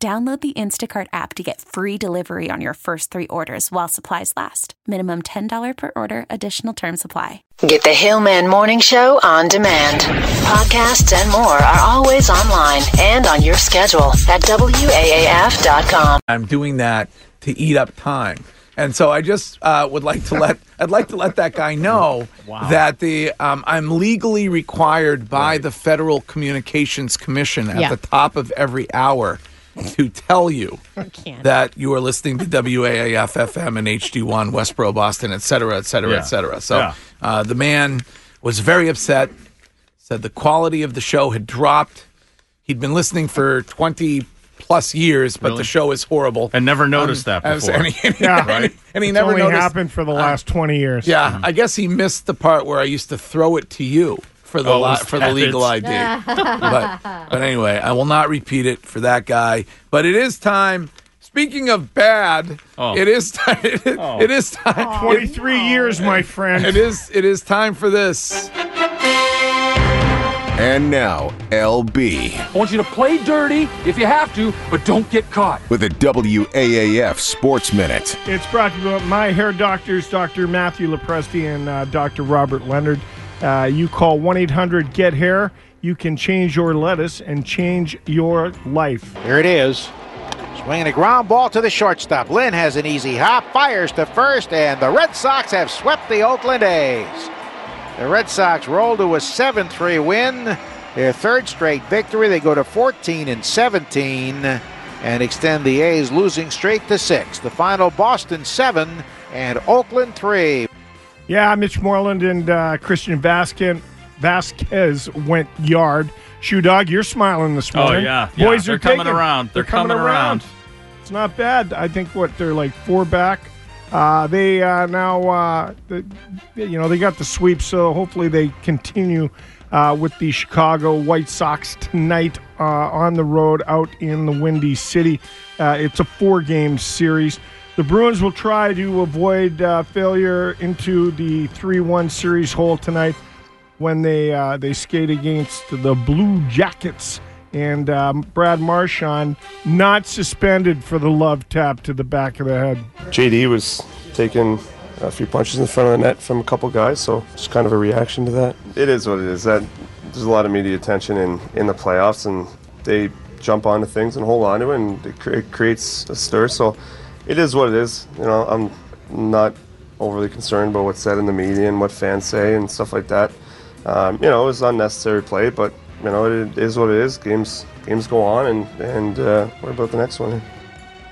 Download the Instacart app to get free delivery on your first three orders while supplies last. Minimum $10 per order, additional term supply. Get the Hill-Man Morning Show on demand. Podcasts and more are always online and on your schedule at WAAF.com. I'm doing that to eat up time. And so I just uh, would like to let I'd like to let that guy know that the um, I'm legally required by the Federal Communications Commission at Yeah. the top of every hour to tell you that you are listening to WAAF FM and HD1 Westboro, Boston, et cetera, et cetera, Yeah. et cetera. So Yeah. uh, the man was very upset. Said the quality of the show had dropped. He'd been listening for 20 plus years, but Really? the show is horrible. And never noticed that before. And he, and he- Yeah. Right. and he It's never only noticed. happened for the last 20 years. Yeah, I guess he missed the part where I used to throw it to you for the Oh, li- for the legal it? ID. but but anyway, I will not repeat it for that guy. But it is time. Speaking of bad, Oh. it is time. It is, Oh. it is time. 23 years, my friend. It is it is time for this. And now, LB I want you to play dirty if you have to, but don't get caught. with a WAAF Sports Minute. It's brought to you by my hair doctors, Dr. Matthew Lopresti and uh, Dr. Robert Leonard. Uh, you call 1 800 GET HAIR. You can change your lettuce and change your life. Here it is. Swinging a ground ball to the shortstop. Lynn has an easy hop, fires to first, and the Red Sox have swept the Oakland A's. The Red Sox roll to a 7 3 win. Their third straight victory. They go to 14 and 17 and extend the A's losing streak to six. The final Boston 7 and Oakland 3. Yeah, Mitch Moreland and uh, Christian Vázquez, Vázquez went yard. Shoe Dog, you're smiling this Oh, morning. yeah. Yeah, Boys they're are coming taking- around. They're coming around. It's not bad. I think what they're like four back. Uh, they uh, now, uh, the, you know, they got the sweep, so hopefully they continue uh, with the Chicago White Sox tonight uh, on the road out in the Windy City. Uh, it's a four-game series. The Bruins will try to avoid uh, failure into the three-one series hole tonight when they uh, they skate against the Blue Jackets. And um, Brad Marchand not suspended for the love tap to the back of the head. JD was taking a few punches in front of the net from a couple guys, so it's kind of a reaction to that. It is what it is. That there's a lot of media attention in in the playoffs, and they jump onto things and hold on to it, and it, cre- it creates a stir. So it is what it is. You know, I'm not overly concerned about what's said in the media and what fans say and stuff like that. Um, you know, it was unnecessary play, but you know, it is what it is. Games games go on, and and uh, what about the next one?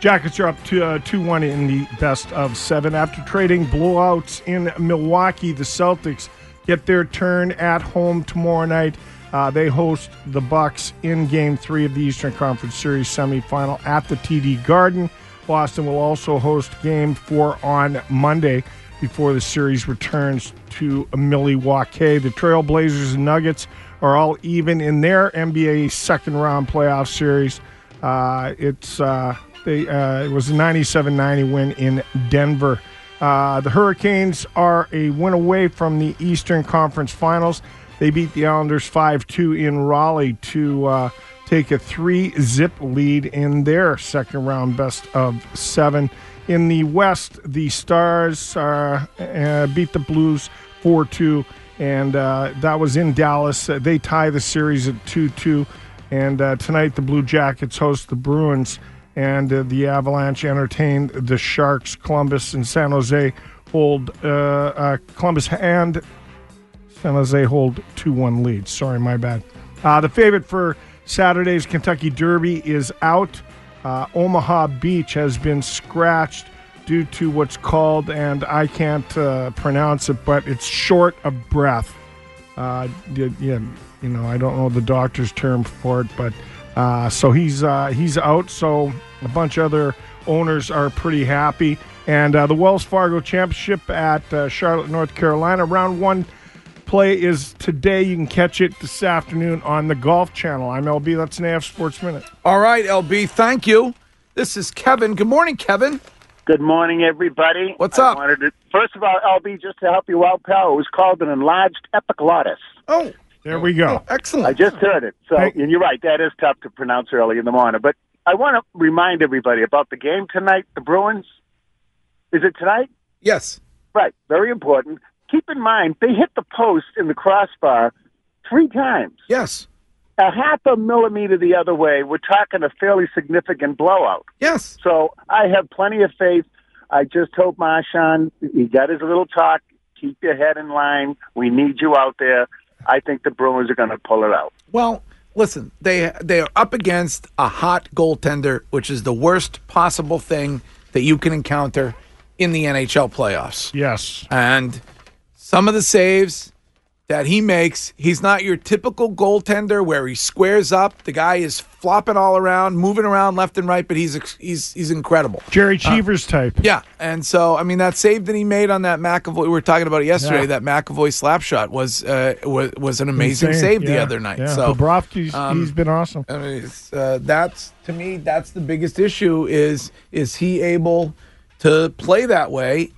Jackets are up to uh, 2 1 in the best of seven. After trading blowouts in Milwaukee, the Celtics get their turn at home tomorrow night. Uh, they host the Bucks in Game Three of the Eastern Conference Series semifinal at the TD Garden. Boston will also host Game Four on Monday before the series returns to Milwaukee. The Trailblazers and Nuggets are all even in their NBA second round playoff series. Uh, it's uh, they uh, it was a 97-90 win in Denver. Uh, the Hurricanes are a win away from the Eastern Conference Finals. They beat the Islanders 5-2 in Raleigh to uh, take a three-zip lead in their second round best of seven. In the West, the Stars uh, uh, beat the Blues 4-2, and uh, that was in Dallas. They tie the series at 2-2. And uh, tonight, the Blue Jackets host the Bruins, and uh, the Avalanche entertain the Sharks. Columbus and San Jose hold uh, Columbus and San Jose hold 2 1 leads. Sorry, my bad. The favorite for Saturday's Kentucky Derby is out. Uh, Omaha Beach has been scratched due to what's called, and I can't uh, pronounce it, but it's short of breath. Uh, yeah, you know, I don't know the doctor's term for it, but uh, so he's uh, he's out. So a bunch of other owners are pretty happy. And uh, the Wells Fargo Championship at uh, Charlotte, North Carolina, round one play is today. You can catch it this afternoon on the Golf Channel. I'm LB. That's an AF Sports Minute. All right, LB, thank you. This is Kevin. Good morning, Kevin. Good morning, everybody. What's I up? Wanted to, first of all, LB, just to help you out, pal, it was called an enlarged epiglottis. Oh, There we go. Oh, excellent. I just heard it. So, Hey. and you're right, that is tough to pronounce early in the morning. But I want to remind everybody about the game tonight, the Bruins. Is it tonight? yes. Right. Very important. Keep in mind, they hit the post in the crossbar three times. Yes. A half a millimeter the other way, we're talking a fairly significant blowout. Yes. So I have plenty of faith. I just hope Marchand, he got his little talk. Keep your head in line. We need you out there. I think the Bruins are going to pull it out. Well, listen, they they are up against a hot goaltender, which is the worst possible thing that you can encounter in the NHL playoffs. Yes. And some of the saves that he makes, he's not your typical goaltender where he squares up. The guy is flopping all around, moving around left and right, but he's he's he's incredible. Gerry Cheevers type. Yeah, and so I mean that save that he made on that McAvoy, we were talking about it yesterday. Yeah. That McAvoy slap shot was uh, was was an amazing Insane. save the other night. Yeah. So Bobrovsky's um, he's been awesome. I mean, it's, uh, that's to me that's the biggest issue is is he able to play that way,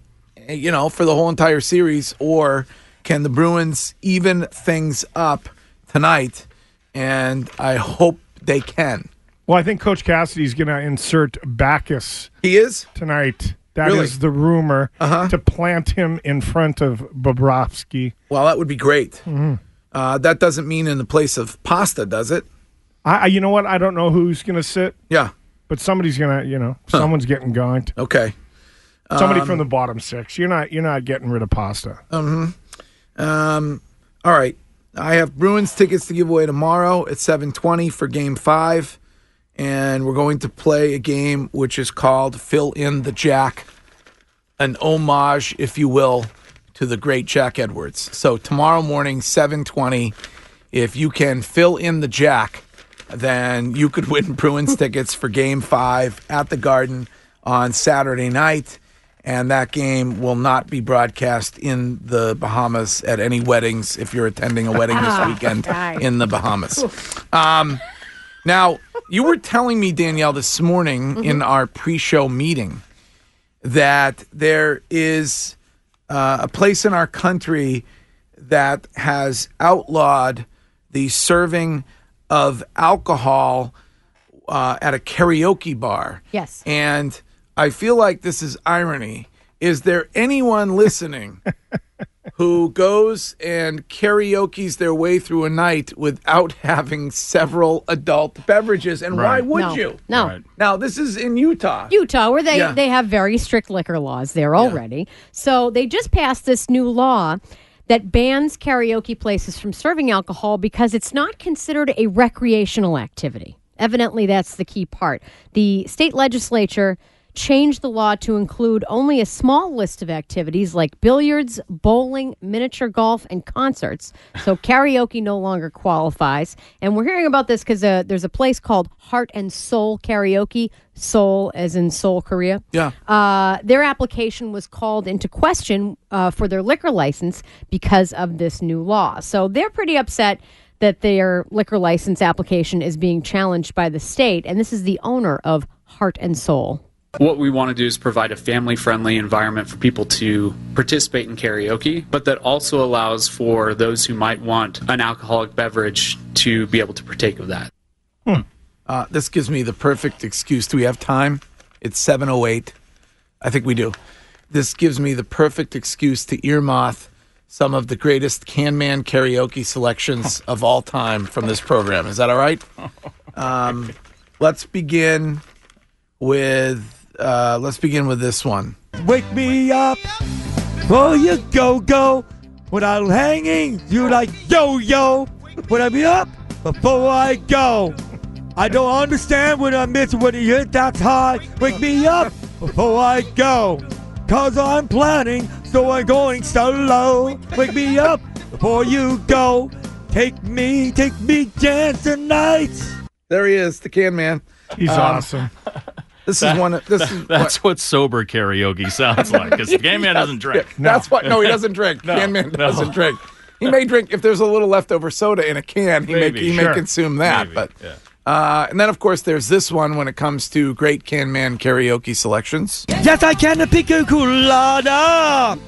you know, for the whole entire series, or can the Bruins even things up tonight? And I hope they can. Well, I think Coach Cassidy's going to insert Backes He is. tonight. That is Really? the rumor Uh-huh. to plant him in front of Bobrovsky. Well, that would be great. Mm-hmm. Uh, that doesn't mean in the place of Pasta, does it? I, you know what? I don't know who's going to sit, Yeah. but somebody's going to, you know, someone's getting gonked. Okay. Somebody from the bottom six. You're not you're not getting rid of pasta. Um, all right. I have Bruins tickets to give away tomorrow at 7:20 for game 5 and we're going to play a game which is called Fill in the Jack, an homage if you will to the great Jack Edwards. So tomorrow morning 7:20 if you can fill in the Jack, then you could win Bruins tickets for game 5 at the Garden on Saturday night and that game will not be broadcast in the Bahamas at any weddings if you're attending a wedding this weekend in the Bahamas. Um, now, you were telling me, Danielle, this morning in our pre show meeting that there is uh, a place in our country that has outlawed the serving of alcohol uh, at a karaoke bar. Yes. And I feel like this is irony. Is there anyone listening who goes and karaoke's their way through a night without having several adult beverages? And why would No. you? No. Right. Now, this is in Utah. Utah, where they, Yeah. they have very strict liquor laws there already. So they just passed this new law that bans karaoke places from serving alcohol because it's not considered a recreational activity. Evidently, that's the key part. The state legislature changed the law to include only a small list of activities like billiards, bowling, miniature golf, and concerts. So karaoke no longer qualifies. And we're hearing about this because uh, there's a place called Heart and Seoul Karaoke, Seoul as in Seoul, Korea. Yeah. Uh, their application was called into question uh, for their liquor license because of this new law. So they're pretty upset that their liquor license application is being challenged by the state. And this is the owner of Heart and Seoul. What we want to do is provide a family friendly environment for people to participate in karaoke, but that also allows for those who might want an alcoholic beverage to be able to partake of that. Uh, this gives me the perfect excuse. Do we have time? It's 7.08. I think we do. This gives me the perfect excuse to earmoth some of the greatest can man karaoke selections of all time from this program. Is that all right? Um, let's begin with uh, let's begin with this one. Wake me up, oh you go go. When I'm hanging, you like yo yo. When I be up before I go. I don't understand when I miss when you hit that high. Wake me up before I go. Cause I'm planning, so I'm going solo. Wake me up before you go. Take me, take me dance tonight. There he is, the can man. He's Um, awesome. This is one. of- This is That's what sober karaoke sounds like. Because the game man doesn't drink. Yeah, That's what. No, he doesn't drink. No, can man no. doesn't drink. He may drink if there's a little leftover soda in a can. He Maybe, may he sure. may consume that. Maybe, but yeah. uh, and then of course there's this one when it comes to great can man karaoke selections. Yes, I can pick a colada.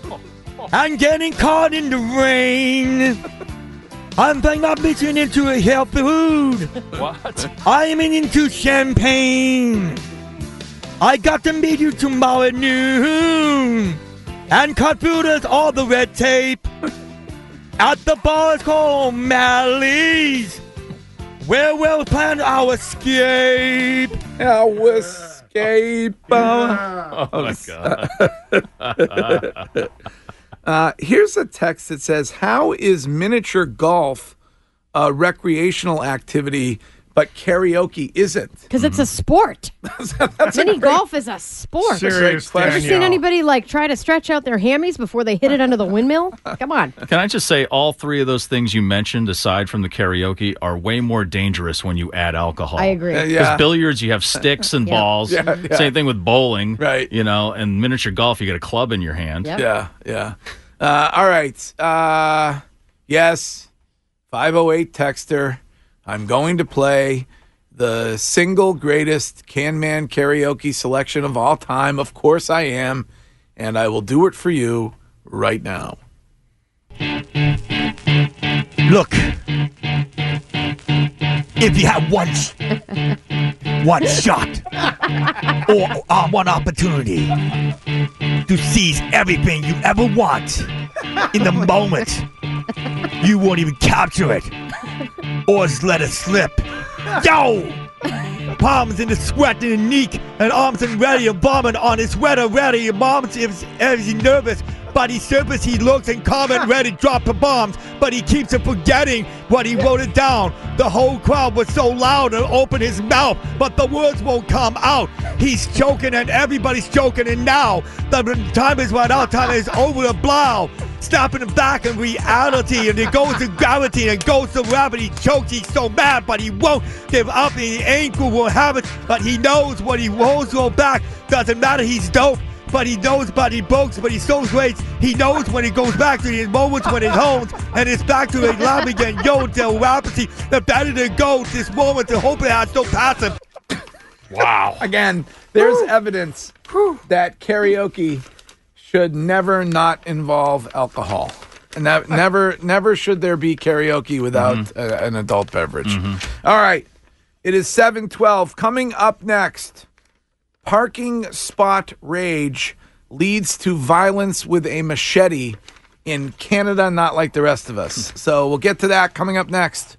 I'm getting caught in the rain. I'm playing my bitchin' into a healthy food. What? I'm into champagne. I got to meet you tomorrow at noon. And cut through this all the red tape. At the bar it's called Mally's. Where we'll plan our escape. Our escape. Oh my god. Uh, here's a text that says, "How is miniature golf a recreational activity, but karaoke isn't?" Because it's a sport. Mini golf is a sport. Serious, Ever seen Danielle. anybody like try to stretch out their hammies before they hit it under the windmill? Come on. Can I just say all three of those things you mentioned, aside from the karaoke, are way more dangerous when you add alcohol. I agree. Uh, Because yeah. billiards, you have sticks and Yeah. balls. Yeah, yeah. Same thing with bowling. Right. You know, and miniature golf, you get a club in your hand. Yep. Yeah, yeah. Uh, all right. Uh, yes, 508 texter. I'm going to play the single greatest Can Man karaoke selection of all time. Of course I am. And I will do it for you right now. Look, if you have one, one shot or uh, one opportunity to seize everything you ever want in the moment, you won't even capture it or just let it slip. Yo! Palms in the sweat and the neck, and arms and ready, and bombing on his sweater ready. Mom's is, is nervous, but he surface he looks and calm and ready, drop the bombs, but he keeps on forgetting what he wrote it down. The whole crowd was so loud and open his mouth, but the words won't come out. He's choking and everybody's choking, and now the time is run out, time is over the blow. Snapping him back in reality, and it goes to gravity and goes to gravity. He chokes, he's so mad, but he won't give up. And the ankle will have it, but he knows when he rolls go back. Doesn't matter, he's dope. But he knows, but he books, but he's so great. He knows when he goes back to his moments when it hones, and it's back to a lab again. Yo, Del Rapidity, the better to go. This moment, to hope it has no passive. Wow. Again, there's evidence that karaoke should never not involve alcohol. And that never, never should there be karaoke without mm-hmm. a, an adult beverage. Mm-hmm. All right. It is 712. Coming up next, parking spot rage leads to violence with a machete in Canada, not like the rest of us. Hmm. So we'll get to that coming up next.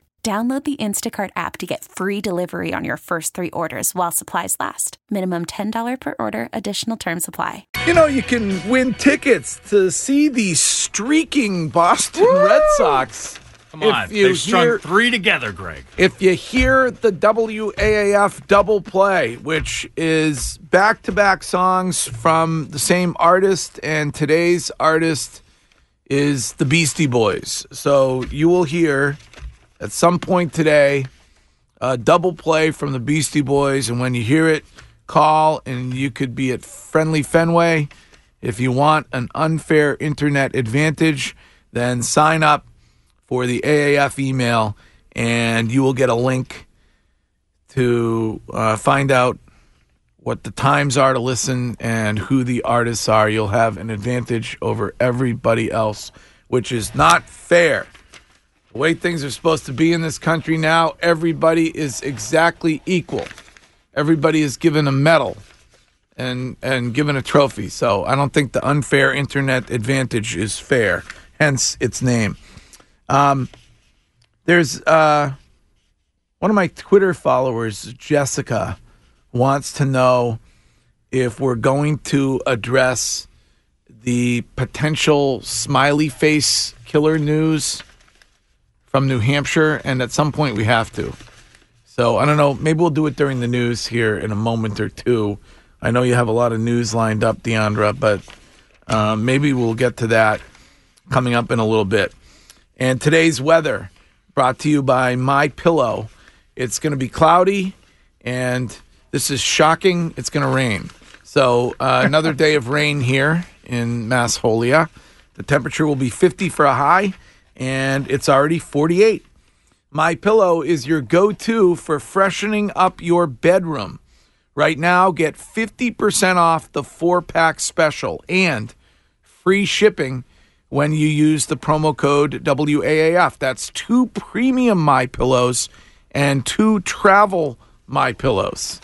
Download the Instacart app to get free delivery on your first three orders while supplies last. Minimum $10 per order, additional term supply. You know, you can win tickets to see the streaking Boston Red Sox. Come If on. you They've strung three together, Greg. If you hear the WAAF double play, which is back to back songs from the same artist, and today's artist is the Beastie Boys. So you will hear at some point today a double play from the Beastie Boys. And when you hear it, call and you could be at Friendly Fenway. If you want an unfair internet advantage, then sign up for the AAF email and you will get a link to uh, find out what the times are to listen and who the artists are. You'll have an advantage over everybody else, which is not fair. The way things are supposed to be in this country now, everybody is exactly equal. Everybody is given a medal and and given a trophy. So I don't think the unfair internet advantage is fair. Hence its name. Um, there's uh, one of my Twitter followers, Jessica, wants to know if we're going to address the potential smiley face killer news from New Hampshire, and at some point we have to. So I don't know. Maybe we'll do it during the news here in a moment or two. I know you have a lot of news lined up, Deandra, but um, maybe we'll get to that coming up in a little bit. And today's weather brought to you by My Pillow. It's going to be cloudy, and this is shocking. It's going to rain. So uh, another day of rain here in Mass. The temperature will be 50 for a high, and it's already 48. My Pillow is your go-to for freshening up your bedroom. Right now, get 50% off the four-pack special and free shipping when you use the promo code WAAF. That's two premium My Pillows and two travel My Pillows.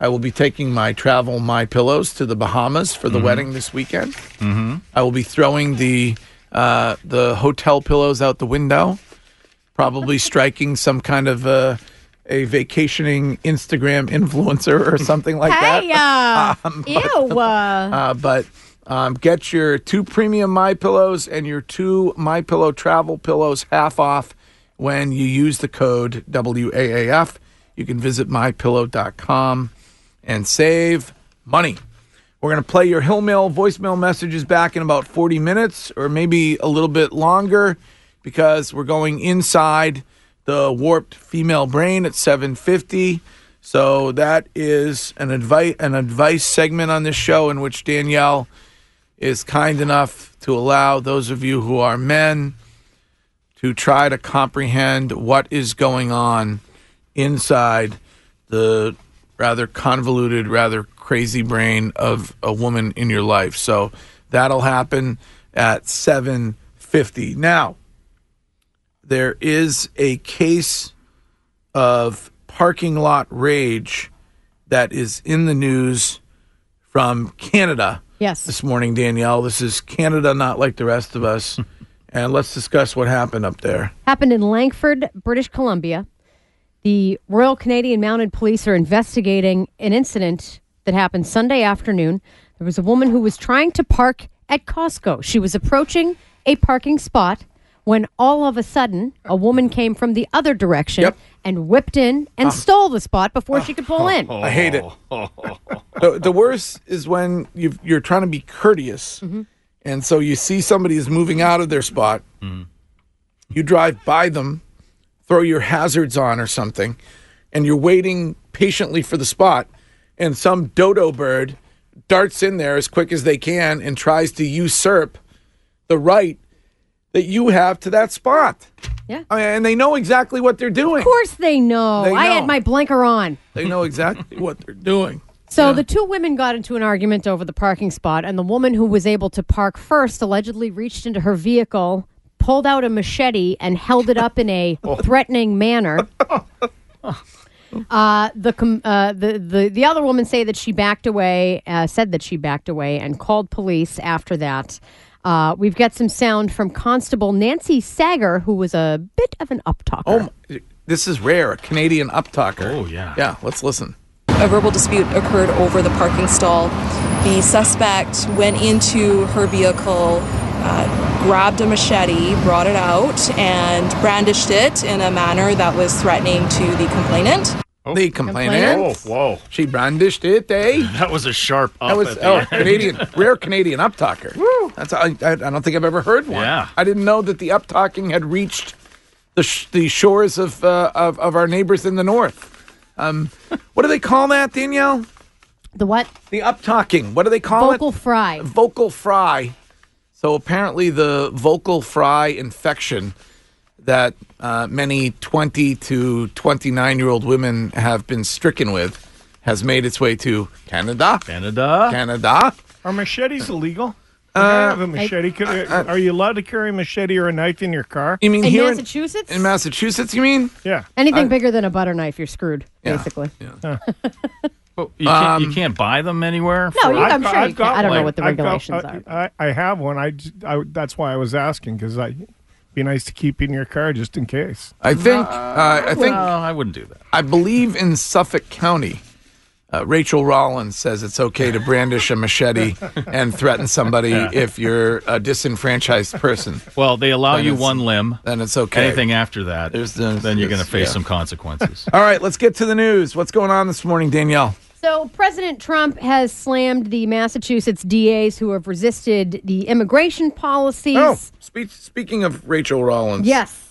I will be taking my travel My Pillows to the Bahamas for the Mhm. wedding this weekend. Mm-hmm. I will be throwing the uh, the hotel pillows out the window, probably striking some kind of uh, a vacationing Instagram influencer or something like hey, that. uh, Um, ew. Uh, uh, but um, get your two premium My Pillows and your two My Pillow travel pillows half off when you use the code WAAF. You can visit mypillow.com and save money. We're going to play your Hill Mail voicemail messages back in about 40 minutes or maybe a little bit longer because we're going inside the warped female brain at 750. So that is an advice an advice segment on this show in which Danielle is kind enough to allow those of you who are men to try to comprehend what is going on inside the rather convoluted, rather crazy brain of a woman in your life. So that'll happen at 7:50. Now, there is a case of parking lot rage that is in the news from Canada. Yes. This morning, Danielle. This is Canada not like the rest of us. and let's discuss what happened up there. happened in Langford, British Columbia. The Royal Canadian Mounted Police are investigating an incident that happened Sunday afternoon. There was a woman who was trying to park at Costco. She was approaching a parking spot when all of a sudden a woman came from the other direction and whipped in and ah. stole the spot before she could pull oh. in. I hate it. the, the worst is when you you're trying to be courteous, mm-hmm. and so you see somebody is moving out of their spot. Mm. You drive by them, throw your hazards on or something, and you're waiting patiently for the spot, and some dodo bird darts in there as quick as they can and tries to usurp the right that you have to that spot. Yeah. I mean, and they know exactly what they're doing. Of course they know. They I had my blinker on. They know exactly what they're doing. So the two women got into an argument over the parking spot, and the woman who was able to park first allegedly reached into her vehicle, pulled out a machete, and held it up in a oh. threatening manner. Uh, the, com- uh, the the the other woman say that she backed away, uh, said that she backed away, and called police after that. Uh, we've got some sound from Constable Nancy Saggar, who was a bit of an uptalker. Oh, my- this is rare. A Canadian uptalker. Oh yeah. Yeah. Let's listen. A verbal dispute occurred over the parking stall. The suspect went into her vehicle, uh, grabbed a machete, brought it out, and brandished it in a manner that was threatening to the complainant. Oh. the complainant. Oh, whoa. She brandished it, eh? That was a sharp up. That was at the oh end. Canadian, rare Canadian uptalker. That's I, I, I don't think I've ever heard one. Yeah. I didn't know that the uptalking had reached the sh- the shores of, uh, of of our neighbors in the north. Um, what do they call that, Danielle? The what? The uptalking. What do they call Vocal it? Vocal fry. Vocal fry. So apparently, the vocal fry infection that uh, many 20 to 29 year old women have been stricken with has made its way to Canada. Canada. Canada. Are machetes illegal? Uh, I have a machete. Could- uh, are you allowed to carry a machete or a knife in your car? You mean In here Massachusetts? In, in Massachusetts, you mean? Yeah. Anything I- bigger than a butter knife, you're screwed, Yeah. basically. Oh, you, can't, you Um, can't buy them anywhere. No, you, I've I'm sure you I've can. got I don't know what the I've got- regulations I, are. I, I have one. I, j- I- that's why I was asking because I be nice to keep in your car just in case. I think. Uh, I think. Well, I wouldn't do that. I believe in Suffolk County, uh, Rachael Rollins says it's okay to brandish a machete and threaten somebody Yeah. if you're a disenfranchised person. Well, they allow Then you one limb. Then it's okay. Anything after that, then you're going to face yeah. some consequences. All right, let's get to the news. What's going on this morning, Danielle? So, President Trump has slammed the Massachusetts DAs who have resisted the immigration policies. Oh, speak, speaking of Rachael Rollins. Yes.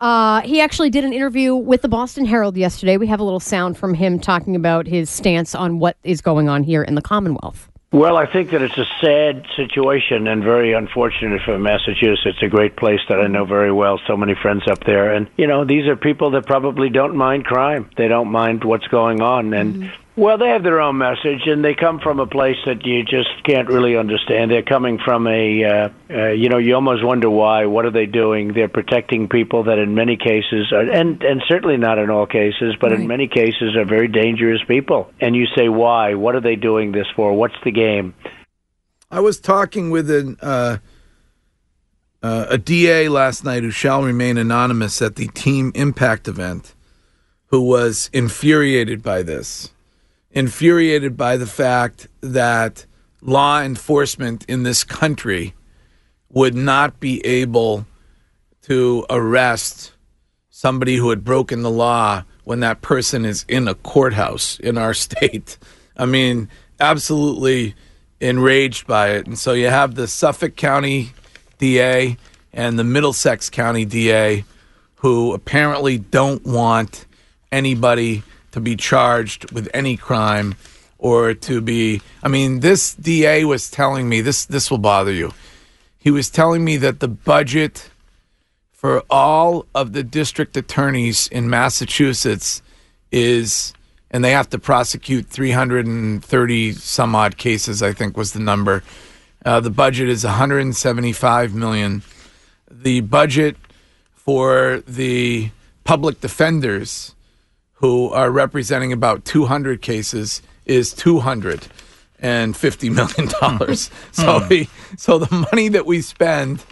Uh, he actually did an interview with the Boston Herald yesterday. We have a little sound from him talking about his stance on what is going on here in the Commonwealth. Well, I think that it's a sad situation and very unfortunate for Massachusetts. A great place that I know very well. So many friends up there, and you know these are people that probably don't mind crime. They don't mind what's going on, and well, they have their own message, and they come from a place that you just can't really understand. They're coming from a, uh, uh, you know, you almost wonder why. What are they doing? They're protecting people that, in many cases, are, and and certainly not in all cases, but in many cases, are very dangerous people. And you say, why? What are they doing this for? What's the game? I was talking with an uh, uh, a DA last night who shall remain anonymous at the Team Impact event, who was infuriated by this, infuriated by the fact that law enforcement in this country would not be able to arrest somebody who had broken the law when that person is in a courthouse in our state. I mean, absolutely enraged by it. And so you have the Suffolk County DA and the Middlesex County DA who apparently don't want anybody to be charged with any crime or to be I mean this DA was telling me this this will bother you. He was telling me that the budget for all of the district attorneys in Massachusetts is and they have to prosecute 330 some odd cases I think was the number. Uh, the budget is 175 million. The budget for the public defenders who are representing about 200 cases is 250 million dollars. so Hmm. we, so the money that we spend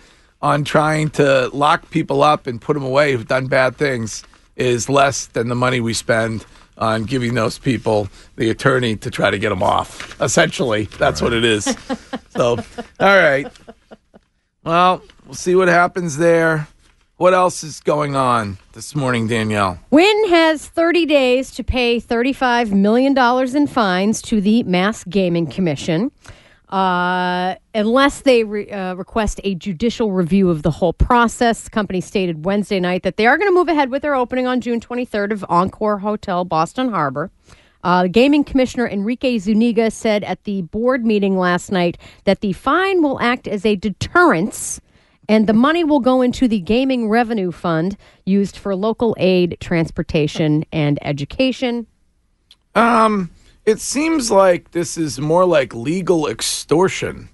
on trying to lock people up and put them away who've done bad things is less than the money we spend on giving those people the attorney to try to get them off. Essentially, that's what it is. so, all right. Well, we'll see what happens there. What else is going on this morning, Danielle? Wynn has 30 days to pay $35 million in fines to the Mass Gaming Commission. Uh, unless they re- uh, request a judicial review of the whole process. The company stated Wednesday night that they are going to move ahead with their opening on June 23rd of Encore Hotel, Boston Harbor. Uh, gaming commissioner Enrique Zuniga said at the board meeting last night that the fine will act as a deterrence and the money will go into the gaming revenue fund used for local aid, transportation, and education. Um, it seems like this is more like legal extortion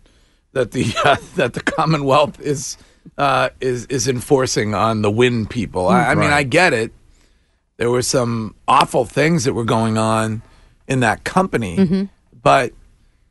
that the uh, that the Commonwealth is uh, is is enforcing on the Wynn people. I, I mean, I get it. There were some awful things that were going on in that company, but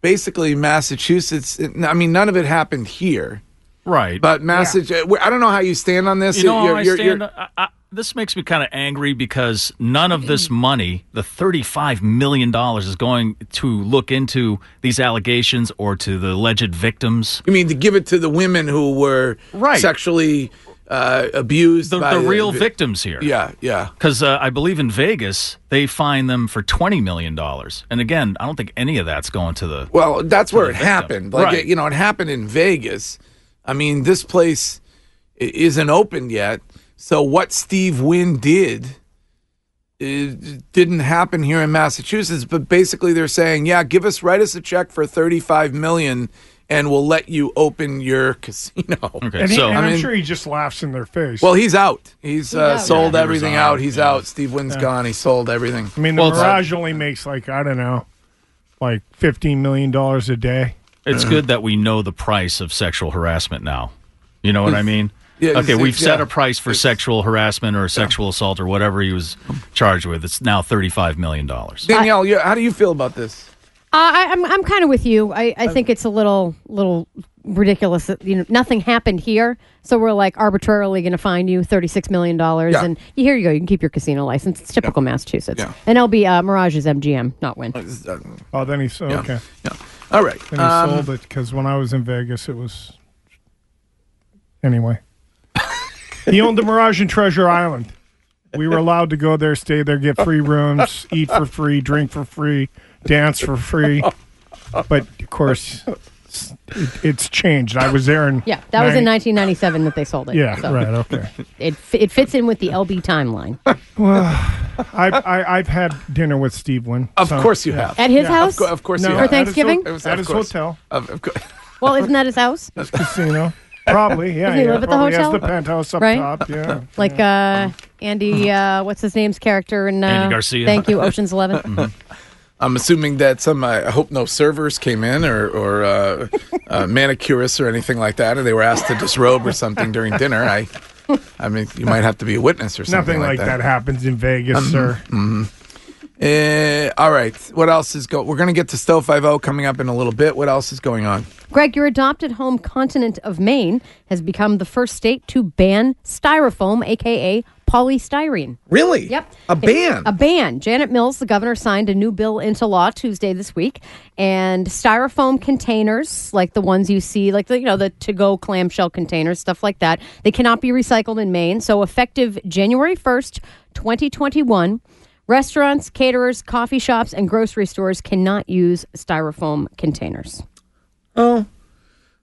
basically, Massachusetts. I mean, none of it happened here. Right. But Massachusetts, I don't know how you stand on this. You know, You're- I you're- you're- stand. I, I, this makes me kind of angry because none of this money, the thirty-five million dollars, is going to look into these allegations or to the alleged victims. You mean to give it to the women who were Right. sexually uh, abused? The, the real vi- victims here. Yeah, yeah. Because uh, I believe in Vegas they fine them for twenty million dollars, and again, I don't think any of that's going to the. Well, that's where it victim. happened. Like Right. it, you know, it happened in Vegas. I mean, this place isn't open yet. So what Steve Wynn did it didn't happen here in Massachusetts, but basically they're saying, "Yeah, give us write us a check for 35 million and we'll let you open your casino." Okay, And, he, and I I'm mean, sure he just laughs in their face. well, he's out. He's, uh, out. sold Yeah, everything resigned, out. He's out. Steve Wynn's Yeah. gone. He sold everything. I mean, the Well, Mirage only makes like I don't know, like fifteen million dollars a day. It's good that we know the price of sexual harassment now. You know what I mean? Yeah, okay, it's- we've it's- set yeah. a price for sexual harassment or sexual assault or whatever he was charged with. It's now thirty-five million dollars. Danielle, you, how do you feel about this? I, I'm I'm kind of with you. I, I think it's a little little ridiculous. That, you know, nothing happened here, so we're like arbitrarily going to fine you thirty six million dollars, Yeah. and here you go. You can keep your casino license. It's typical Massachusetts. Yeah. And LB uh, Mirage is MGM, not Wynn. Oh, then he's sold. Yeah. Okay. Yeah. All right. And he Um, sold it because when I was in Vegas, it was. Anyway, he owned the Mirage and Treasure Island. We were allowed to go there, stay there, get free rooms, eat for free, drink for free, dance for free. But of course, it, it's changed. I was there in Yeah, that was in 1997 that they sold it. Yeah, so right. Okay. It fi- it fits in with the LB timeline. Well, I've I, I've had dinner with Steve Wynn. Of so- course you have. At his Yeah, house? Of, cour- of course No, you at have. For his Thanksgiving? ho- It was- at of his course. hotel. Of, of course. Well, isn't that his house? His casino. Probably, yeah. Doesn't he yeah. live at the Probably hotel? has the penthouse up Right? top. Yeah. Like uh, Andy, uh, what's his name's character in uh, Andy Garcia. Thank you, Ocean's 11 Mhm. I'm assuming that some, I hope no servers came in or, or uh, uh, manicurists or anything like that, and they were asked to disrobe or something during dinner. I, I mean, you might have to be a witness or something Nothing like that. happens in Vegas, Mhm, sir. mhm. Uh, all right. What else is going? We're going to get to Stowe Five O coming up in a little bit. What else is going on? Greg, your adopted home continent of Maine has become the first state to ban styrofoam, aka polystyrene. Really? Yep. A ban? A ban. Janet Mills, the governor, signed a new bill into law Tuesday this week, and styrofoam containers, like the ones you see, like the you know the to-go clamshell containers, stuff like that, they cannot be recycled in Maine. So effective January first, twenty twenty-one. Restaurants, caterers, coffee shops, and grocery stores cannot use styrofoam containers. Oh.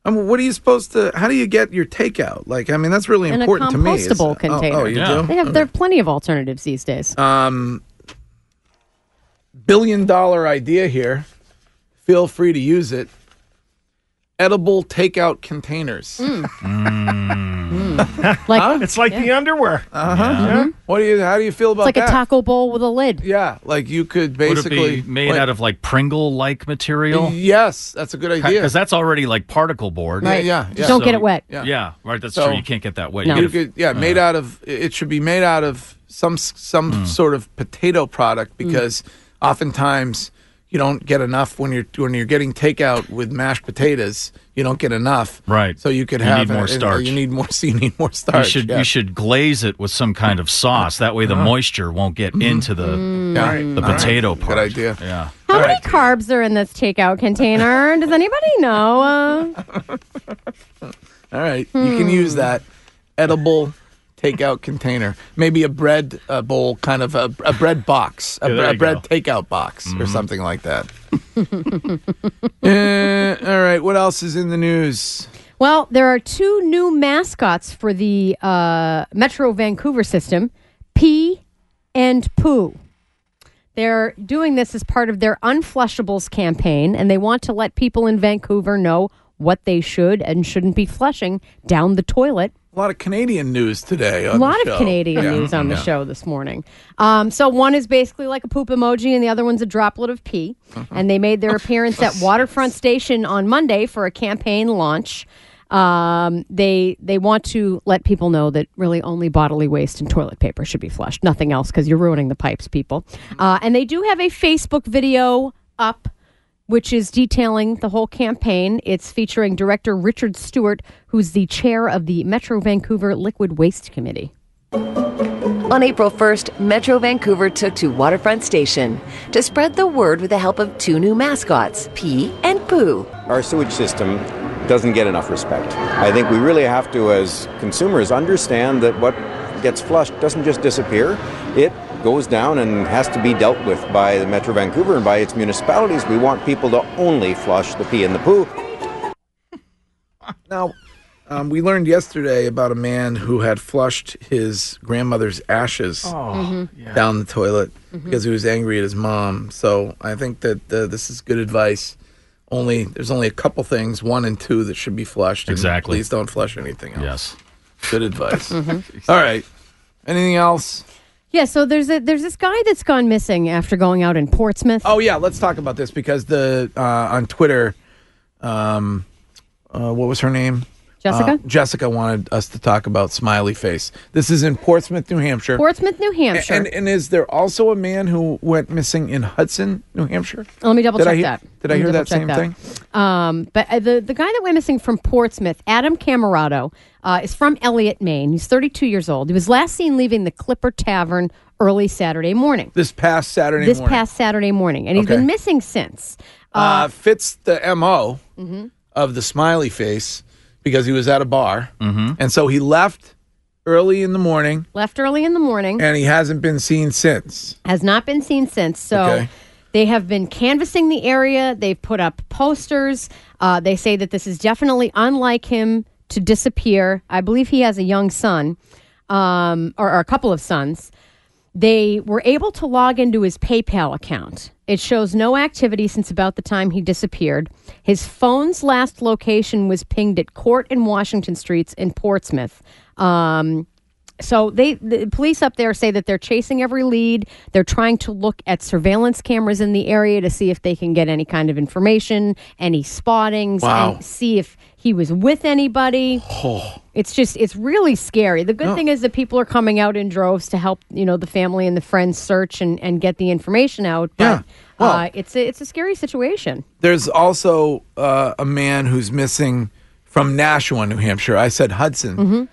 I mean, what are you supposed to? How do you get your takeout? Like, I mean, that's really in important a to me. is- compostable oh, container. Oh, you do? They have there are plenty of alternatives these days. Um, billion dollar idea here. Feel free to use it. Edible takeout containers. Mm. Mm. Mm. Like it's like the underwear. Uh huh. Mm-hmm. What do you? How do you feel It's about like that? a taco bowl with a lid. Yeah, like you could Would basically it be made like- out of like Pringle-like material? Yes, that's a good idea. Because that's already like particle board. Right. Yeah, yeah, Just don't get it wet. Yeah, Yeah. right. That's So- true. You can't get that wet. You You gotta- could, yeah, uh-huh. made out of. It should be made out of some some sort of potato product because oftentimes you don't get enough when you're when you're getting takeout with mashed potatoes. You don't get enough. Right. So you could You have need more and- and starch. You need more. So you need more starch. You should yeah. you should glaze it with some kind of sauce. That way, the Uh-huh. moisture won't get into the Yeah. the All right. potato part. Good idea. Yeah. How many carbs are in this takeout container? Does anybody know? Uh, All right, you can use Hmm. that edible takeout container. Maybe a bread uh, bowl, kind of a, a bread box, a, Yeah, a bread go. Mm-hmm. takeout box, or something like that. Uh, all right, what else is in the news? well, there are two new mascots for the uh, Metro Vancouver system Pee and Poo. They're doing this as part of their Unflushables campaign, and they want to let people in Vancouver know what they should and shouldn't be flushing down the toilet A lot of Canadian news today. a lot of. Canadian Yeah, news on the yeah. show this morning. Um, so one is basically like a poop emoji, and the other one's a droplet of pee. Uh-huh. And they made their appearance at Waterfront Station on Monday for a campaign launch. Um, they they want to let people know that really only bodily waste and toilet paper should be flushed, nothing else, because you're ruining the pipes, people. Uh, and they do have a Facebook video up which is detailing the whole campaign. It's featuring director Richard Stewart, who's the chair of the Metro Vancouver Liquid Waste Committee. On April 1st, Metro Vancouver took to Waterfront Station to spread the word with the help of two new mascots, Pee and Poo. Our sewage system doesn't get enough respect. I think we really have to, as consumers, understand that what gets flushed doesn't just disappear. It goes down and has to be dealt with by the Metro Vancouver and by its municipalities. We want people to only flush the pee and the poo. Now, um, we learned yesterday about a man who had flushed his grandmother's ashes Oh, Mhm. down the toilet Mhm. because he was angry at his mom. So I think that uh, this is good advice. Only there's only a couple things, one and two, that should be flushed. Exactly. Please don't flush anything else. Yes. Good advice. Mhm. All right. Anything else? Yeah, so there's a there's this guy that's gone missing after going out in Portsmouth. Oh yeah, let's talk about this because the uh, on Twitter, um, uh, what was her name? Jessica? Uh, Jessica wanted us to talk about Smiley Face. This is in Portsmouth, New Hampshire. Portsmouth, New Hampshire. And, and is there also a man who went missing in Hudson, New Hampshire? Let me double Did check hear- that. Did Let I hear that same thing? Um, but uh, the the guy that went missing from Portsmouth, Adam Camerado, uh, is from Eliot, Maine. He's 32 years old. He was last seen leaving the Clipper Tavern early Saturday morning. This past Saturday this morning. past Saturday morning, and he's Okay. been missing since. uh, fits the MO Mhm. of the Smiley Face because he was at a bar. Mm-hmm. And so he left early in the morning Left early in the morning. and he hasn't been seen since. has not been seen since. So Okay. they have been canvassing the area. They've put up posters. Uh, they say that this is definitely unlike him to disappear. I believe he has a young son, um, or, or a couple of sons. They were able to log into his PayPal account. It shows no activity since about the time he disappeared. His phone's last location was pinged at Court and Washington Streets in Portsmouth. Um, so they the police up there say that they're chasing every lead. They're trying to look at surveillance cameras in the area to see if they can get any kind of information, any spottings, Wow. and see if he was with anybody. It's just it's really scary. The good No. thing is that people are coming out in droves to help, you know, the family and the friends search and, and get the information out. But Yeah. Well- uh, it's a, it's a scary situation. There's also uh, a man who's missing from Nashua, New Hampshire. I said Hudson, hmm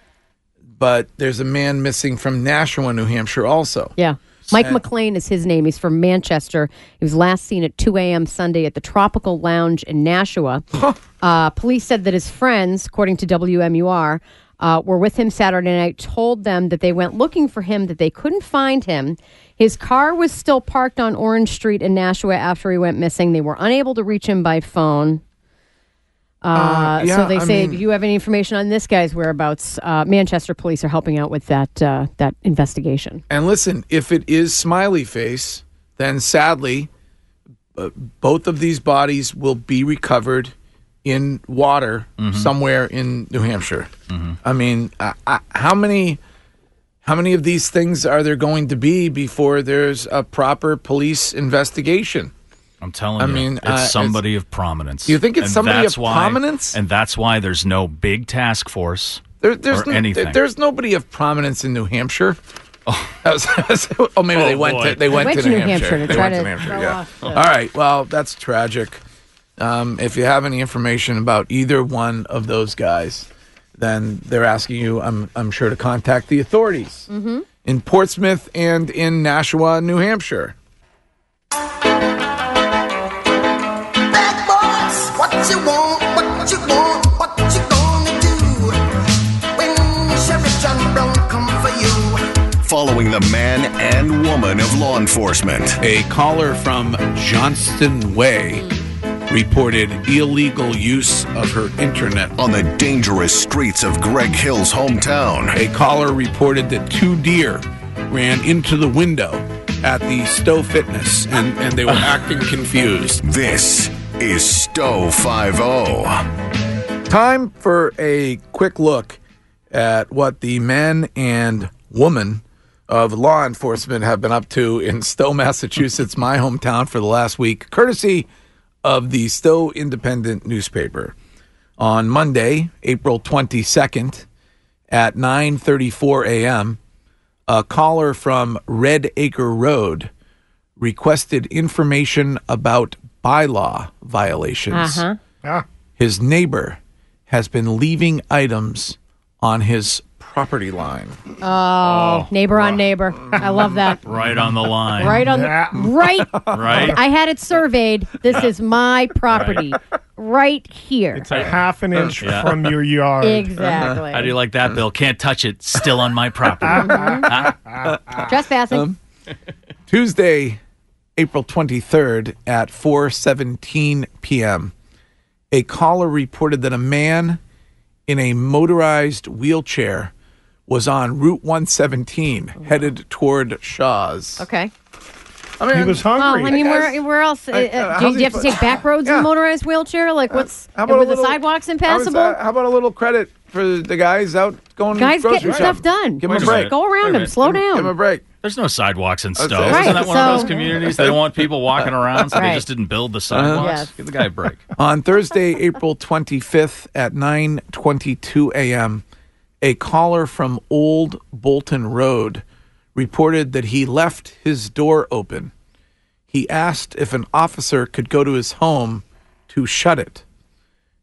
but there's a man missing from Nashua, New Hampshire also. Yeah. Mike McLean is his name. He's from Manchester. He was last seen at 2 a.m. Sunday at the Tropical Lounge in Nashua. uh, police said that his friends, according to WMUR, uh, were with him Saturday night, told them that they went looking for him, that they couldn't find him. His car was still parked on Orange Street in Nashua after he went missing. They were unable to reach him by phone. Uh, Uh, yeah, so they I say, mean- if you have any information on this guy's whereabouts, uh, Manchester police are helping out with that uh, that investigation. And listen, if it is Smiley Face, then sadly, uh, both of these bodies will be recovered in water somewhere in New Hampshire. I mean, uh, uh, how many how many of these things are there going to be before there's a proper police investigation? I'm telling I you, mean, it's uh, it's- somebody of prominence. You think it's And somebody of why- prominence? And that's why there's no big task force There, there's or no, anything. there's nobody of prominence in New Hampshire. Oh, oh maybe Oh, they went boy. to they went, to, New Hampshire. to They try went to to New Hampshire. Yeah. off the- All right. Well, that's tragic. Um, if you have any information about either one of those guys, then they're asking you. I'm I'm sure to contact the authorities Mm-hmm. in Portsmouth and in Nashua, New Hampshire. Following the man and woman of law enforcement. A caller from Johnston Way reported illegal use of her internet on the dangerous streets of Greg Hill's hometown. A caller reported that two deer ran into the window at the Stow Fitness and, and they were acting confused. This is Stow 50. Time for a quick look at what the men and woman of law enforcement have been up to in Stow, Massachusetts, my hometown, for the last week, courtesy of the Stow Independent newspaper. On Monday, April 22nd, at 9:34 a.m., a caller from Red Acre Road requested information about bylaw violations. Uh-huh. His neighbor has been leaving items on his property line. Oh, neighbor on neighbor. I love that. right on the line. Right on the right. Right. I had it surveyed. This is my property. Right here. It's a half an inch Yeah. from your yard. Exactly. How do you like that, Bill? Can't touch it. Still on my property. Huh? Trespassing. Um, Tuesday, April 23rd at 4:17 p.m. A caller reported that a man in a motorized wheelchair was on Route 117 headed toward Shaw's. Okay. I mean, he was Well, hungry. I mean, where, where else? Uh, I- uh, uh, do, you have to take back roads in a motorized wheelchair? Like, what's How about were a the little- sidewalks I was, impassable? uh, how about a little credit for the guys out going Guys grocery getting shopping? stuff done. Give him Wait a a break. minute. Go Wait a around him. minute. Slow down. Give him a break. There's no sidewalks in That's Stow. it. Isn't Right, that one of so- those communities? They don't want people walking around, so Right. they just didn't build the uh-huh. sidewalks. Yes. Give the guy a break. On Thursday, April 25th at 9:22 a.m., a caller from Old Bolton Road reported that he left his door open. He asked if an officer could go to his home to shut it.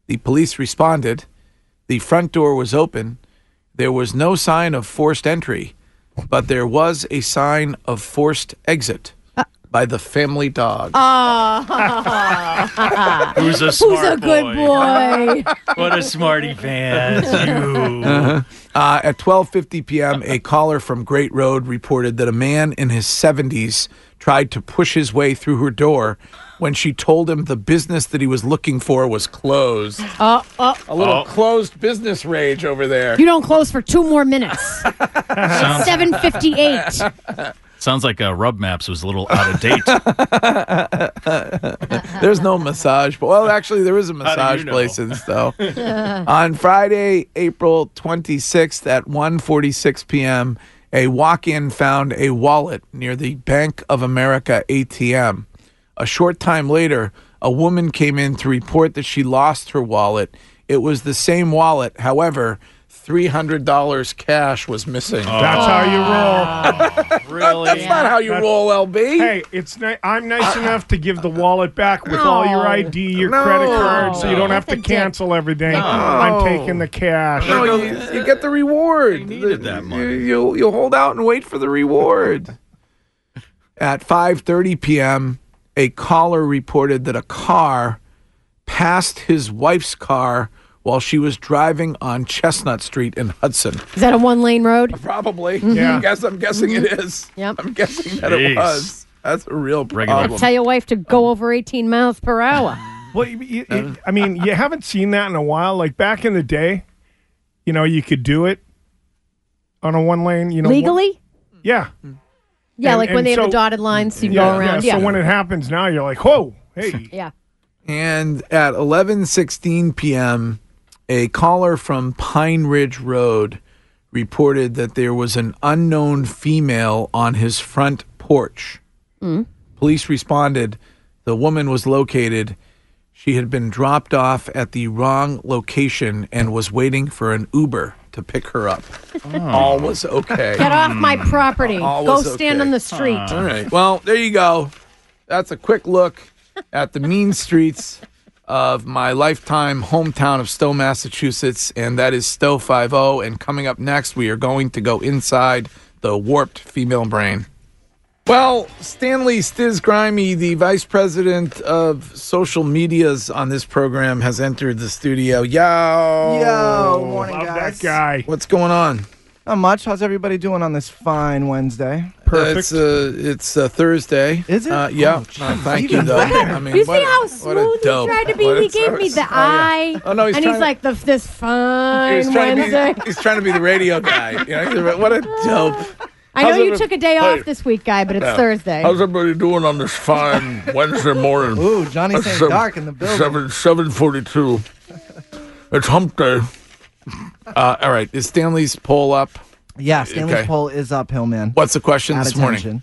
The police responded. The front door was open. There was no sign of forced entry, but there was a sign of forced exit by the family dog. Oh. Who's a smart Who's a good boy? What a smarty pants, you. Uh-huh. Uh, at 12:50 p.m., a caller from Great Road reported that a man in his 70s tried to push his way through her door when she told him the business that he was looking for was closed. Uh, uh, A little Oh. closed business rage over there. you don't close for two more minutes. Sounds, Seven fifty-eight. sounds like uh, Rub Maps was a little out of date. There's no massage, but well, actually, there is a do you massage know? place in Stow. On Friday, April 26th at 1:46 p.m., a walk-in found a wallet near the Bank of America ATM. A short time later, a woman came in to report that she lost her wallet. It was the same wallet, however, $300 cash was missing. Oh. That's how you roll. really? That's not how you That's- roll, LB. Hey, it's ni- I'm nice enough to give the wallet back with all your ID, your No. credit card, so you don't have to a dick. cancel everything. No. I'm taking the cash. No, you, you get the reward. needed that money. You, you you'll hold out and wait for the reward. At 5:30 p.m., a caller reported that a car passed his wife's car while she was driving on Chestnut Street in Hudson. Is that a one-lane road? Probably. Mm-hmm. Yeah. I guess I'm guessing it is. Yep. I'm guessing that it was. That's a real Regular. problem. Tell your wife to go over 18 miles per hour. Well, you- you- it- I mean, you haven't seen that in a while. Like back in the day, you know, you could do it on a one lane. You know, one- Legally? yeah. Hmm. Yeah, And- like when and they have the dotted lines, you yeah, go around. Yeah. Yeah. So when it happens now, you're like, whoa, hey. yeah. And at 11:16 p.m., a caller from Pine Ridge Road reported that there was an unknown female on his front porch. Hmm. Police responded. The woman was located. She had been dropped off at the wrong location and was waiting for an Uber to pick her up. Oh. All was okay. Get off my hmm. property. All Go was stand okay. on the street. All right. Well, there you go. That's a quick look at the mean streets of my lifetime hometown of Stow, Massachusetts, and that is Stow 50. And coming up next, we are going to go inside the warped female brain. Well, Stanley Stiz Grimy, the vice president of social medias on this program, has entered the studio. Yo. Yo, morning, Love guys. that guy. What's going on? Not much. How's everybody doing on this fine Wednesday? Perfect. it's uh, it's uh, Thursday. Is it? Uh, yeah. Oh, Uh, thank you, though. I mean, you what see a- how smooth he dope. tried to be? What He gave me the oh, yeah. eye. Oh, no, he's and he's to- like the this fine He's trying, to Wednesday. be, he's trying to be the radio guy. You know, what a dope. I know you took a day Hey. off this week, guy, but it's Yeah. Thursday. How's everybody doing on this fine Wednesday morning? Ooh, Johnny It's St. seven- Dark in the building. Seven seven forty two. It's hump day. Uh, all right, is Stanley's poll up? Yeah, Stanley's Okay. poll is up, Hill-Man. What's the question Add this morning?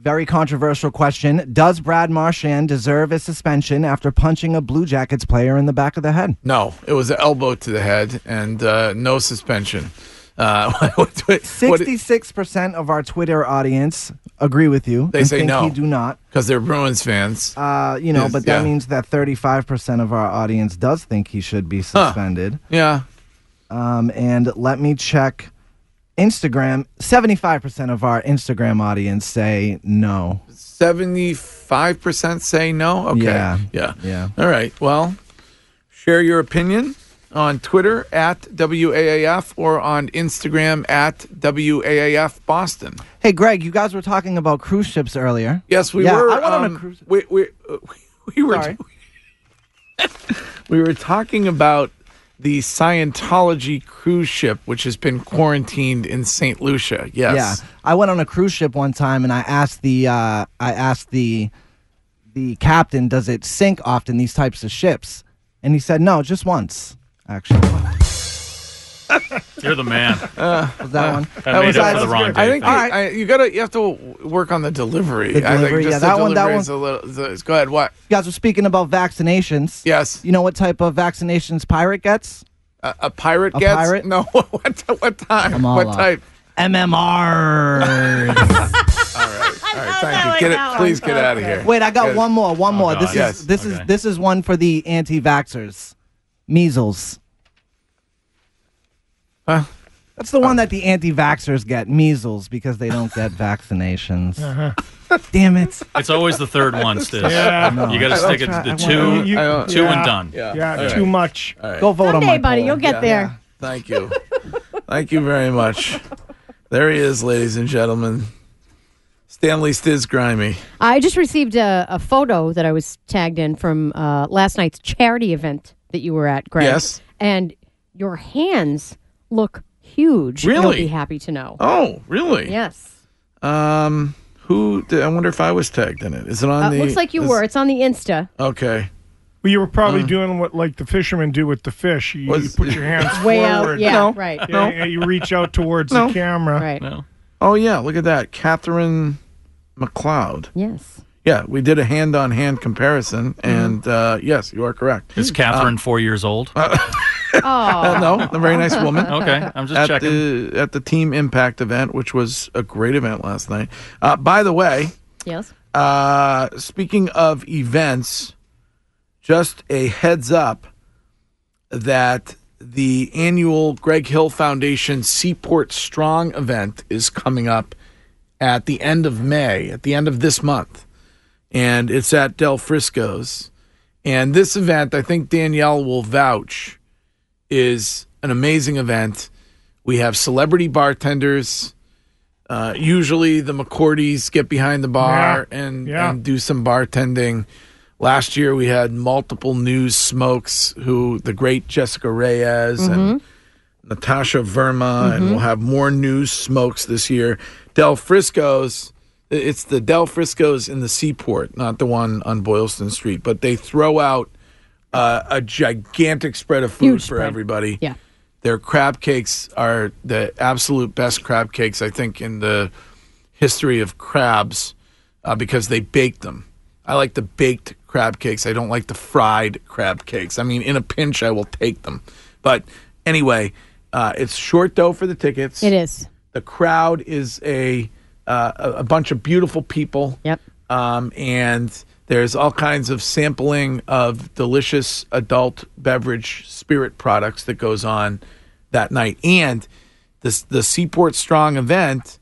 Very controversial question. Does Brad Marchand deserve a suspension after punching a Blue Jackets player in the back of the head? No, it was an elbow to the head and uh, no suspension. Uh, Sixty-six percent of our Twitter audience agree with you. They say think no. He do not. because they're Bruins fans. Uh, you know, Yes, but that yeah. means that thirty-five percent of our audience does think he should be suspended. Yeah. Um, and let me check Instagram. Seventy-five percent of our Instagram audience say no. 75% say no? Okay. Yeah. Yeah. Yeah. All right. Well, share your opinion on Twitter at WAAF or on Instagram at WAAF Boston. Hey, Greg, you guys were talking about cruise ships earlier. Yes, we Yeah, were. I went on a um, cruise- We, we, uh, we were. Sorry. we were talking about the Scientology cruise ship, which has been quarantined in St. Lucia. Yes. Yeah, I went on a cruise ship one time, and I asked the uh, I asked the the captain, "Does it sink often these types of ships?" And he said, "No, just once, actually." You're the man. Uh, Was that one? I made was- up for the wrong I think All you. I, you gotta you have to work on the delivery. The I think delivery, just yeah, the that one- that delivery one- a little. is- Go ahead. What? You guys were speaking about vaccinations. Yes. You know what type of vaccinations pirate gets? A, a pirate A gets pirate? no. What what time? I'm what up. type? MMR. All right. Thank you. Get it. Please get out of here. Wait, I got one more. One more. This is this is this is one for the anti-vaxxers. Measles. Huh? That's the one that the anti-vaxxers get, measles, because they don't get vaccinations. Uh-huh. Damn it! It's always the third one, Stu. Yeah. No. You got to stick it to the two, wanna- You- two yeah. and done. Yeah, All too right. much. All right. Go vote on Someday, my buddy, poll. you'll get Yeah. there. Thank you. Thank you very much. There he is, ladies and gentlemen. Stanley Stiz Grimy. I just received a, a photo that I was tagged in from uh, last night's charity event that you were at, Greg. Yes. And your hands look huge. You'll Really? be happy to know. Oh, really? Yes. Um, who? Did, I wonder if I was tagged in it. Is it on Uh, the? looks like you is- were. It's on the Insta. Okay. Well, you were probably Uh. doing what like the fishermen do with the fish. You, you put your hands Way out. Yeah, No. right. Yeah, yeah, you reach out towards No. the camera. Right. No. Oh yeah, look at that, Catherine McLeod. Yes. Yeah, we did a hand-on-hand comparison, Mm-hmm. and uh, yes, you are correct. Is Catherine four years old? Oh. Uh, no, a very nice woman. Okay, I'm just at checking. the at the Team Impact event, which was a great event last night. Uh, by the way, Yes. uh, speaking of events, just a heads up that the annual Greg Hill Foundation Seaport Strong event is coming up at the end of May, at the end of this month, and it's at Del Frisco's. And this event, I think Danielle will vouch, is an amazing event. We have celebrity bartenders. Uh, usually, the McCourties get behind the bar Yeah, and, yeah. and do some bartending. Last year, we had multiple news smokes. Who the great Jessica Reyes and Natasha Verma, and we'll have more news smokes this year. Del Frisco's, it's the Del Frisco's in the Seaport, not the one on Boylston Street, but they throw out uh, a gigantic spread of food Huge for spread. everybody. Yeah. Their crab cakes are the absolute best crab cakes, I think, in the history of crabs uh, because they bake them. I like the baked crab cakes. I don't like the fried crab cakes. I mean, in a pinch, I will take them. But anyway, uh, it's short dough for the tickets. It is. The crowd is a uh, a a bunch of beautiful people. Yep. Um, and there's all kinds of sampling of delicious adult beverage spirit products that goes on that night. And the the Seaport Strong event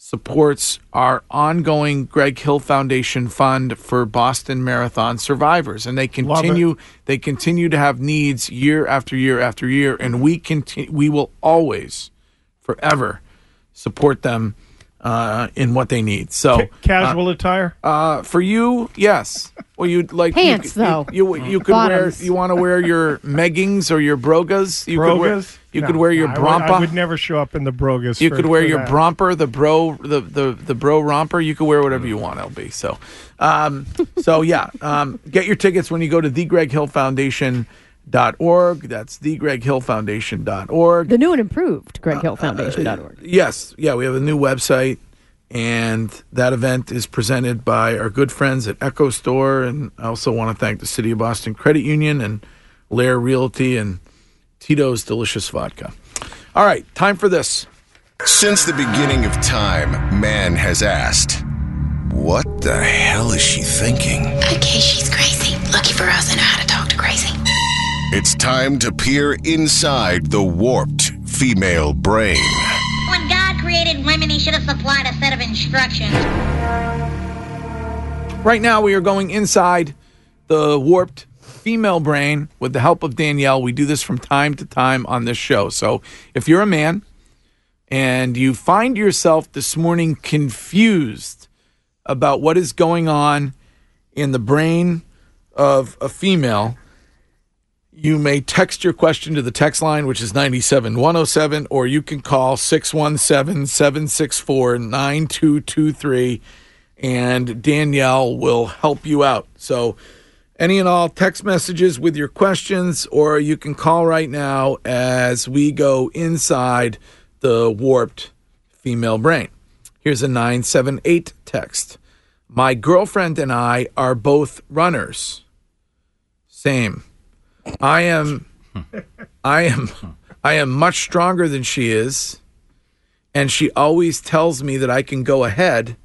supports our ongoing Greg Hill Foundation fund for Boston Marathon survivors and they continue they continue to have needs year after year after year and we continue we will always forever support them uh, in what they need. So Ca- casual attire. uh, for you, yes. Well, you'd like Pants, you, though. You you, you could Bottoms. wear. You want to wear your meggings or your brogas. You could wear. You No, could wear your no, I would- brompa. I would never show up in the brogas. you for- could wear your that. bromper, the bro, the, the the bro romper. You could wear whatever you want, LB. So, um, so yeah, um, get your tickets when you go to the Greg Hill Foundation. Dot org. That's the Greg Hill Foundation. Dot org. The new and improved GregHillFoundation.org. Uh, uh, uh, yes, yeah, we have a new website, and that event is presented by our good friends at Echo Store, and I also want to thank the City of Boston Credit Union and Lair Realty and Tito's Delicious Vodka. All right, time for this. Since the beginning of time, man has asked, What the hell is she thinking? Okay, she's crazy. Lucky for us, I know It's time to peer inside the warped female brain. When God created women, he should have supplied a set of instructions. Right now, we are going inside the warped female brain with the help of Danielle. We do this from time to time on this show. So if you're a man and you find yourself this morning confused about what is going on in the brain of a female, you may text your question to the text line, which is 97107, or you can call 617 764 9223, and Danielle will help you out. So, Any and all text messages with your questions, or you can call right now as we go inside the warped female brain. Here's a 978 text. My girlfriend and I are both runners. Same. I am I am I am much stronger than she is, and she always tells me that I can go ahead,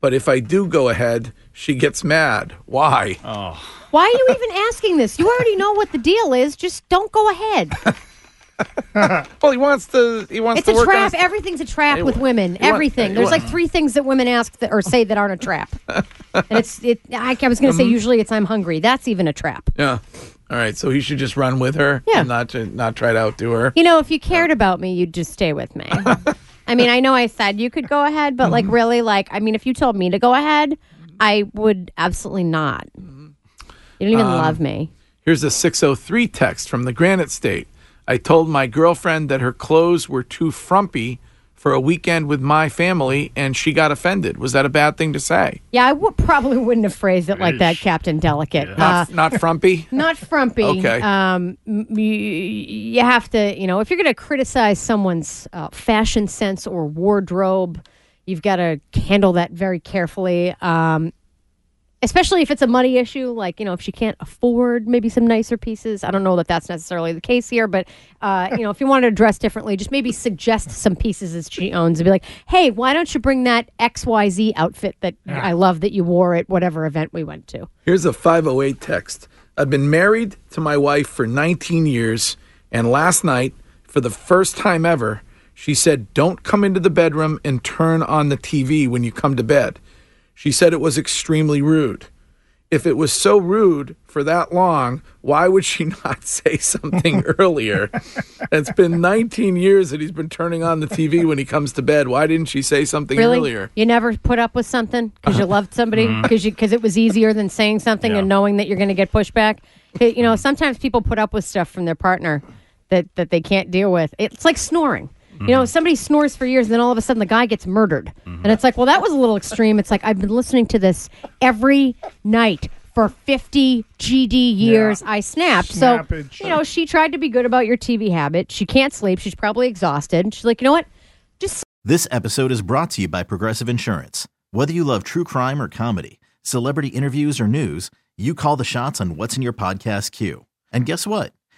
but if I do go ahead, she gets mad. Why? Oh. Why are you even asking this? You already know what the deal is. Just don't go ahead. well, he wants to. He wants It's to a work trap. his- Everything's a trap with women. Everything. he There's wa- like three things that women ask that, or say that aren't a trap. and it's it. I, I was going to say Mhm. usually it's I'm hungry. That's even a trap. Yeah. All right. So he should just run with her. Yeah. And not to not try to outdo her. You know, if you cared about me, you'd just stay with me. I mean, I know I said you could go ahead, but Mm-hmm. like really, like I mean, if you told me to go ahead, I would absolutely not. You don't even Um, love me. Here's a 603 text from the Granite State. I told my girlfriend that her clothes were too frumpy for a weekend with my family, and she got offended. Was that a bad thing to say? Yeah, I probably wouldn't have phrased it like that, Captain Delicate. Uh, Not, not frumpy? not frumpy. Okay. Um, you, you have to, you know, if you're going to criticize someone's uh, fashion sense or wardrobe, you've got to handle that very carefully. Um, especially if it's a money issue, like you know, if she can't afford maybe some nicer pieces. I don't know that that's necessarily the case here, but uh, you know, if you wanted to dress differently, just maybe suggest some pieces that she owns and be like, "Hey, why don't you bring that X Y Z outfit that I love that you wore at whatever event we went to?" Here's a 508 text. I've been married to my wife for 19 years, and last night, for the first time ever, she said, Don't come into the bedroom and turn on the TV when you come to bed. She said it was extremely rude. If it was so rude for that long, why would she not say something earlier? It's been 19 years that he's been turning on the TV when he comes to bed. Why didn't she say something really? earlier? You never put up with something because you loved somebody mm-hmm. because because it was easier than saying something and knowing that you're going to get pushback. You know, sometimes people put up with stuff from their partner that that they can't deal with. It's like snoring. You know, somebody snores for years, and then all of a sudden the guy gets murdered, mm-hmm. and it's like, well, that was a little extreme. It's like I've been listening to this every night for 50 GD years. I snapped. So, you know, she tried to be good about your TV habit. She can't sleep. She's probably exhausted. And She's like, you know what? Just This episode is brought to you by Progressive Insurance. Whether you love true crime or comedy, celebrity interviews or news, you call the shots on what's in your podcast queue. And guess what?